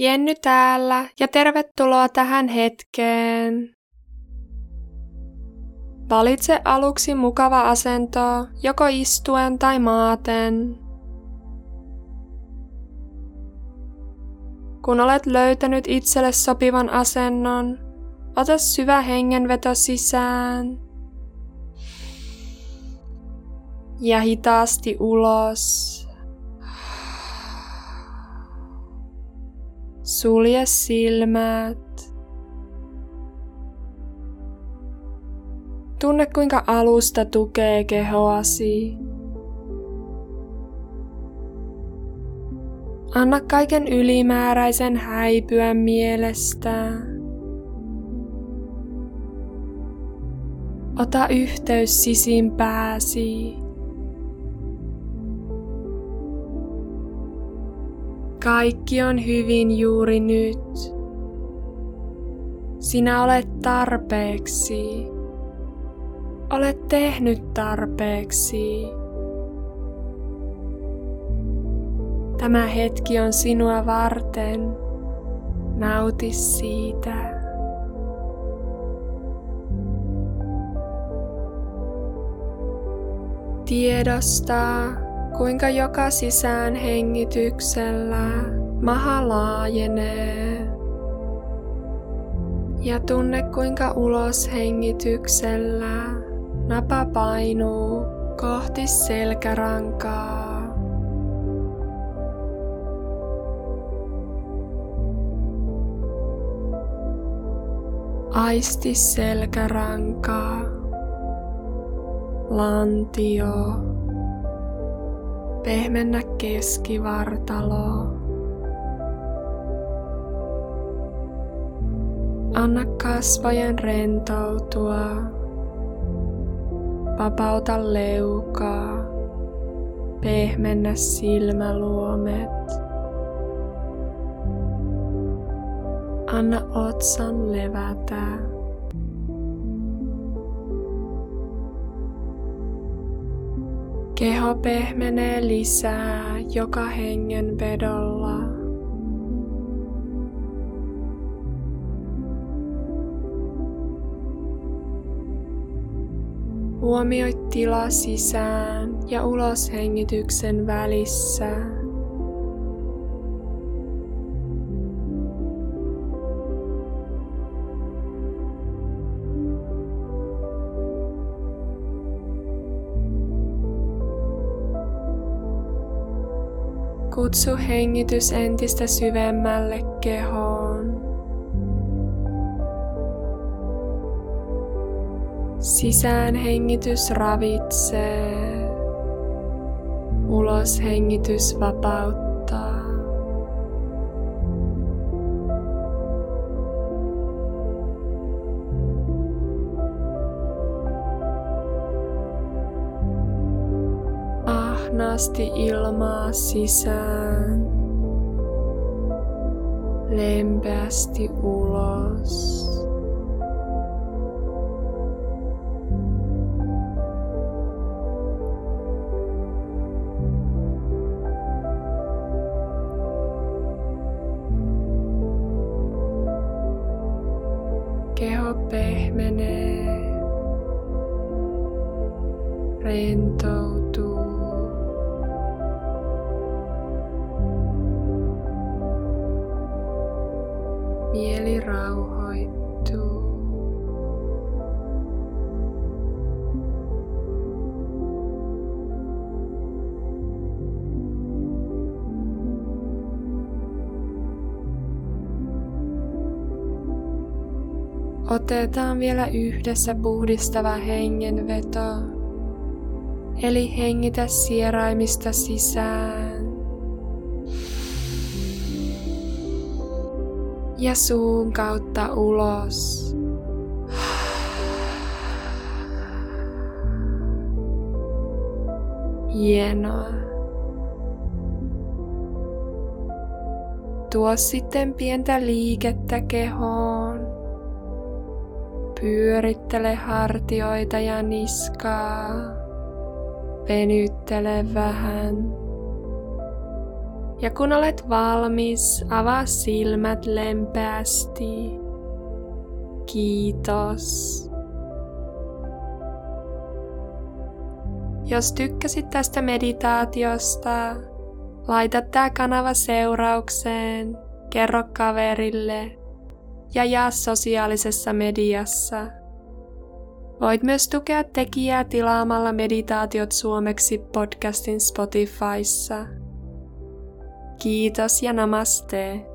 Jenny täällä ja tervetuloa tähän hetkeen. Valitse aluksi mukava asento, joko istuen tai maaten. Kun olet löytänyt itselle sopivan asennon, ota syvä hengenveto sisään ja hitaasti ulos. Sulje silmät. Tunne kuinka alusta tukee kehoasi. Anna kaiken ylimääräisen häipyä mielestä. Ota yhteys sisimpääsi. Kaikki on hyvin juuri nyt. Sinä olet tarpeeksi. Olet tehnyt tarpeeksi. Tämä hetki on sinua varten. Nauti siitä. Tiedostaa, kuinka joka sisään hengityksellä maha laajenee. Ja tunne kuinka ulos hengityksellä napa painuu kohti selkärankaa. Aisti selkärankaa, lantio, Pehmennä keskivartalo. Anna kasvojen rentoutua. Vapauta leukaa. Pehmennä silmäluomet. Anna otsan levätä. Keho pehmenee lisää joka hengen vedolla. Huomioi tila sisään ja ulos hengityksen välissä. Kutsu hengitys entistä syvemmälle kehoon. Sisään hengitys ravitsee. Ulos hengitys vapauttaa. Ahnaasti ilmaa sisään, lempeästi ulos. Keho pehmenee, rentoutuu. Rauhoittuu. Otetaan vielä yhdessä puhdistava hengenveto. Eli hengitä sieraimista sisään. Ja suun kautta ulos. Hienoa. Tuo sitten pientä liikettä kehoon. Pyörittele hartioita ja niskaa. Venyttele vähän Ja kun olet valmis, avaa silmät lempeästi. Kiitos. Jos tykkäsit tästä meditaatiosta, laita tämä kanava seuraukseen, kerro kaverille ja jaa sosiaalisessa mediassa. Voit myös tukea tekijää tilaamalla meditaatiot suomeksi podcastin Spotifyssa. Kiitos ja namaste.